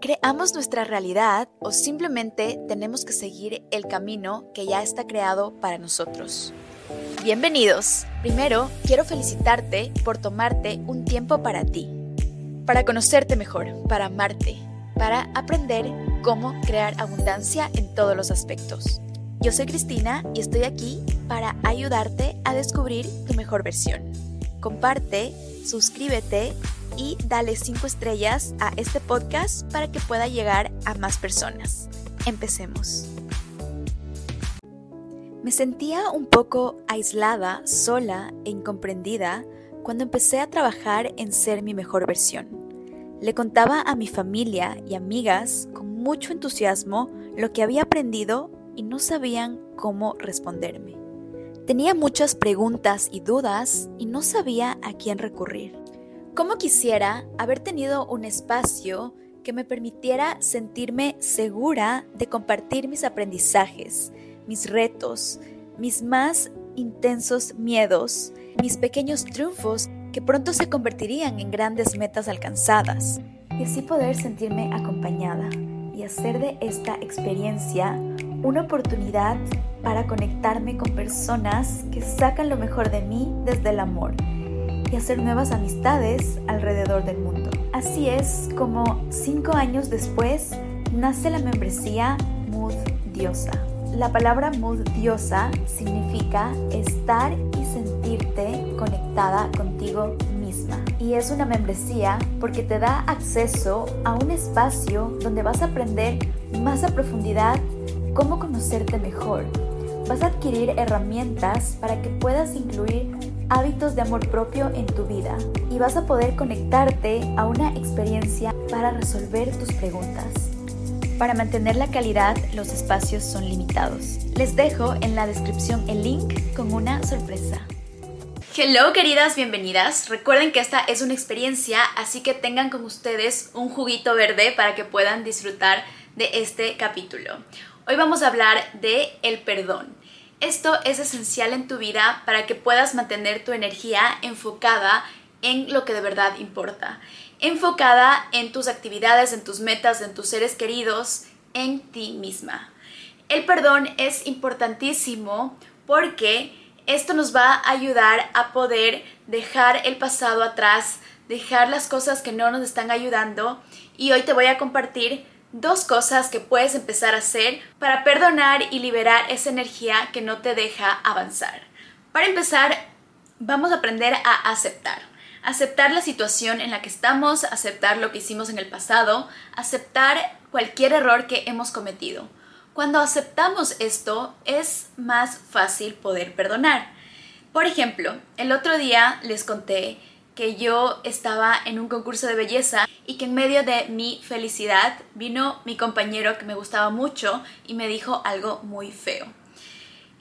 ¿Creamos nuestra realidad o simplemente tenemos que seguir el camino que ya está creado para nosotros? Bienvenidos. Primero, quiero felicitarte por tomarte un tiempo para ti, para conocerte mejor, para amarte, para aprender cómo crear abundancia en todos los aspectos. Yo soy Cristina y estoy aquí para ayudarte a descubrir tu mejor versión. Comparte, suscríbete y dale 5 estrellas a este podcast para que pueda llegar a más personas. Empecemos. Me sentía un poco aislada, sola e incomprendida cuando empecé a trabajar en ser mi mejor versión. Le contaba a mi familia y amigas con mucho entusiasmo lo que había aprendido y no sabían cómo responderme. Tenía muchas preguntas y dudas y no sabía a quién recurrir. ¿Cómo quisiera haber tenido un espacio que me permitiera sentirme segura de compartir mis aprendizajes, mis retos, mis más intensos miedos, mis pequeños triunfos que pronto se convertirían en grandes metas alcanzadas, y así poder sentirme acompañada y hacer de esta experiencia una oportunidad para conectarme con personas que sacan lo mejor de mí desde el amor y hacer nuevas amistades alrededor del mundo. Así es como cinco años después nace la membresía Mood Diosa. La palabra Mood Diosa significa estar y sentirte conectada contigo misma. Y es una membresía porque te da acceso a un espacio donde vas a aprender más a profundidad cómo conocerte mejor. Vas a adquirir herramientas para que puedas incluir hábitos de amor propio en tu vida y vas a poder conectarte a una experiencia para resolver tus preguntas. Para mantener la calidad, los espacios son limitados. Les dejo en la descripción el link con una sorpresa. Hello queridas, bienvenidas. Recuerden que esta es una experiencia, así que tengan con ustedes un juguito verde para que puedan disfrutar de este capítulo. Hoy vamos a hablar de el perdón. Esto es esencial en tu vida para que puedas mantener tu energía enfocada en lo que de verdad importa, enfocada en tus actividades, en tus metas, en tus seres queridos, en ti misma. El perdón es importantísimo porque esto nos va a ayudar a poder dejar el pasado atrás, dejar las cosas que no nos están ayudando y hoy te voy a compartir dos cosas que puedes empezar a hacer para perdonar y liberar esa energía que no te deja avanzar. Para empezar, vamos a aprender a aceptar. Aceptar la situación en la que estamos, aceptar lo que hicimos en el pasado, aceptar cualquier error que hemos cometido. Cuando aceptamos esto, es más fácil poder perdonar. Por ejemplo, el otro día les conté que yo estaba en un concurso de belleza y que en medio de mi felicidad vino mi compañero que me gustaba mucho y me dijo algo muy feo.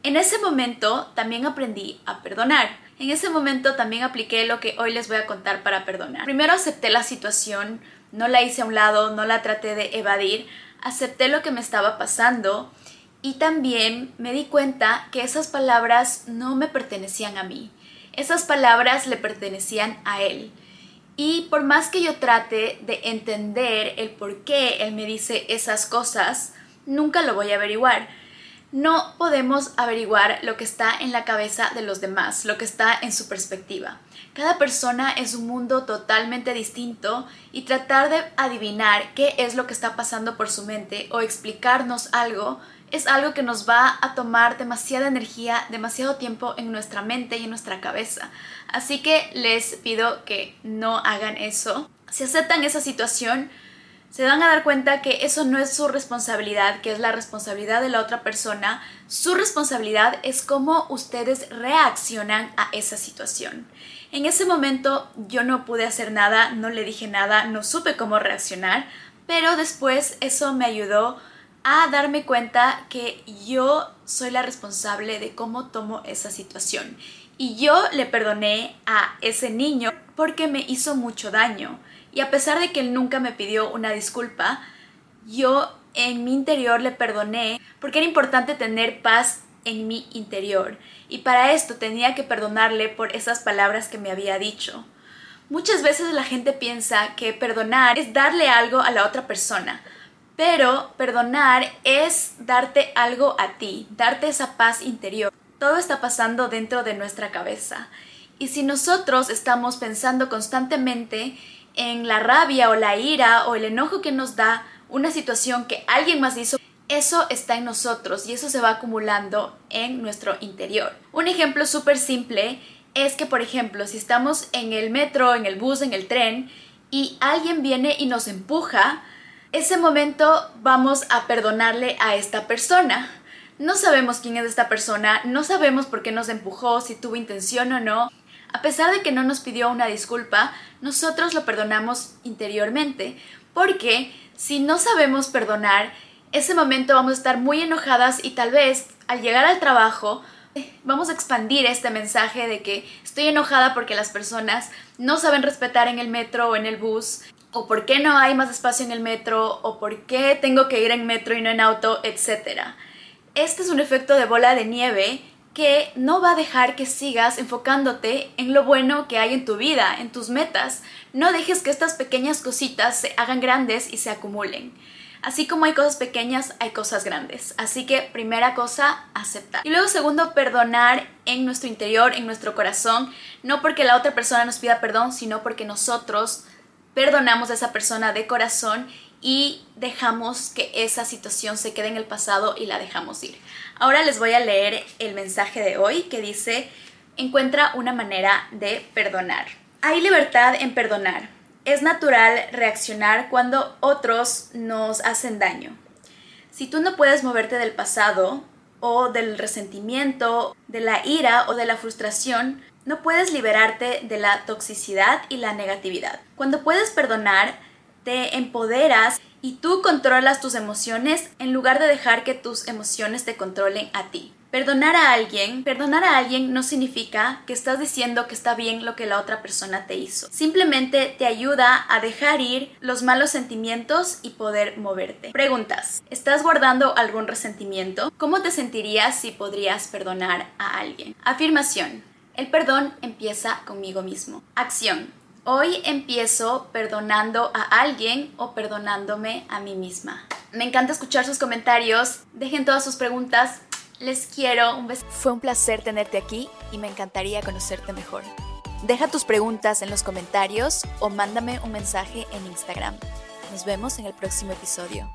En ese momento también aprendí a perdonar. En ese momento también apliqué lo que hoy les voy a contar para perdonar. Primero acepté la situación, no la hice a un lado, no la traté de evadir, acepté lo que me estaba pasando y también me di cuenta que esas palabras no me pertenecían a mí. Esas palabras le pertenecían a él. Y por más que yo trate de entender el por qué él me dice esas cosas, nunca lo voy a averiguar. No podemos averiguar lo que está en la cabeza de los demás, lo que está en su perspectiva. Cada persona es un mundo totalmente distinto y tratar de adivinar qué es lo que está pasando por su mente o explicarnos algo es algo que nos va a tomar demasiada energía, demasiado tiempo en nuestra mente y en nuestra cabeza. Así que les pido que no hagan eso. Si aceptan esa situación, se van a dar cuenta que eso no es su responsabilidad, que es la responsabilidad de la otra persona. Su responsabilidad es cómo ustedes reaccionan a esa situación. En ese momento yo no pude hacer nada, no le dije nada, no supe cómo reaccionar, pero después eso me ayudó a darme cuenta que yo soy la responsable de cómo tomo esa situación. Y yo le perdoné a ese niño porque me hizo mucho daño. Y a pesar de que él nunca me pidió una disculpa, yo en mi interior le perdoné porque era importante tener paz en mi interior. Y para esto tenía que perdonarle por esas palabras que me había dicho. Muchas veces la gente piensa que perdonar es darle algo a la otra persona, pero perdonar es darte algo a ti, darte esa paz interior. Todo está pasando dentro de nuestra cabeza. Y si nosotros estamos pensando constantemente en la rabia o la ira o el enojo que nos da una situación que alguien más hizo, eso está en nosotros y eso se va acumulando en nuestro interior. Un ejemplo súper simple es que, por ejemplo, si estamos en el metro, en el bus, en el tren y alguien viene y nos empuja, ese momento vamos a perdonarle a esta persona. No sabemos quién es esta persona, no sabemos por qué nos empujó, si tuvo intención o no. A pesar de que no nos pidió una disculpa, nosotros lo perdonamos interiormente, porque si no sabemos perdonar, ese momento vamos a estar muy enojadas y tal vez al llegar al trabajo vamos a expandir este mensaje de que estoy enojada porque las personas no saben respetar en el metro o en el bus, o por qué no hay más espacio en el metro, o por qué tengo que ir en metro y no en auto, etc. Este es un efecto de bola de nieve que no va a dejar que sigas enfocándote en lo bueno que hay en tu vida, en tus metas. No dejes que estas pequeñas cositas se hagan grandes y se acumulen. Así como hay cosas pequeñas, hay cosas grandes. Así que primera cosa, aceptar. Y luego segundo, perdonar en nuestro interior, en nuestro corazón, no porque la otra persona nos pida perdón, sino porque nosotros perdonamos a esa persona de corazón y dejamos que esa situación se quede en el pasado y la dejamos ir. Ahora les voy a leer el mensaje de hoy que dice, encuentra una manera de perdonar. Hay libertad en perdonar es natural reaccionar cuando otros nos hacen daño. Si tú no puedes moverte del pasado o del resentimiento, de la ira o de la frustración, no puedes liberarte de la toxicidad y la negatividad. Cuando puedes perdonar, te empoderas y tú controlas tus emociones en lugar de dejar que tus emociones te controlen a ti. Perdonar a alguien, perdonar a alguien no significa que estás diciendo que está bien lo que la otra persona te hizo. Simplemente te ayuda a dejar ir los malos sentimientos y poder moverte. Preguntas. ¿Estás guardando algún resentimiento? ¿Cómo te sentirías si podrías perdonar a alguien? Afirmación. El perdón empieza conmigo mismo. Acción. Hoy empiezo perdonando a alguien o perdonándome a mí misma. Me encanta escuchar sus comentarios. Dejen todas sus preguntas les quiero. Un beso. Fue un placer tenerte aquí y me encantaría conocerte mejor. Deja tus preguntas en los comentarios o mándame un mensaje en Instagram. Nos vemos en el próximo episodio.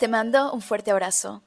Te mando un fuerte abrazo.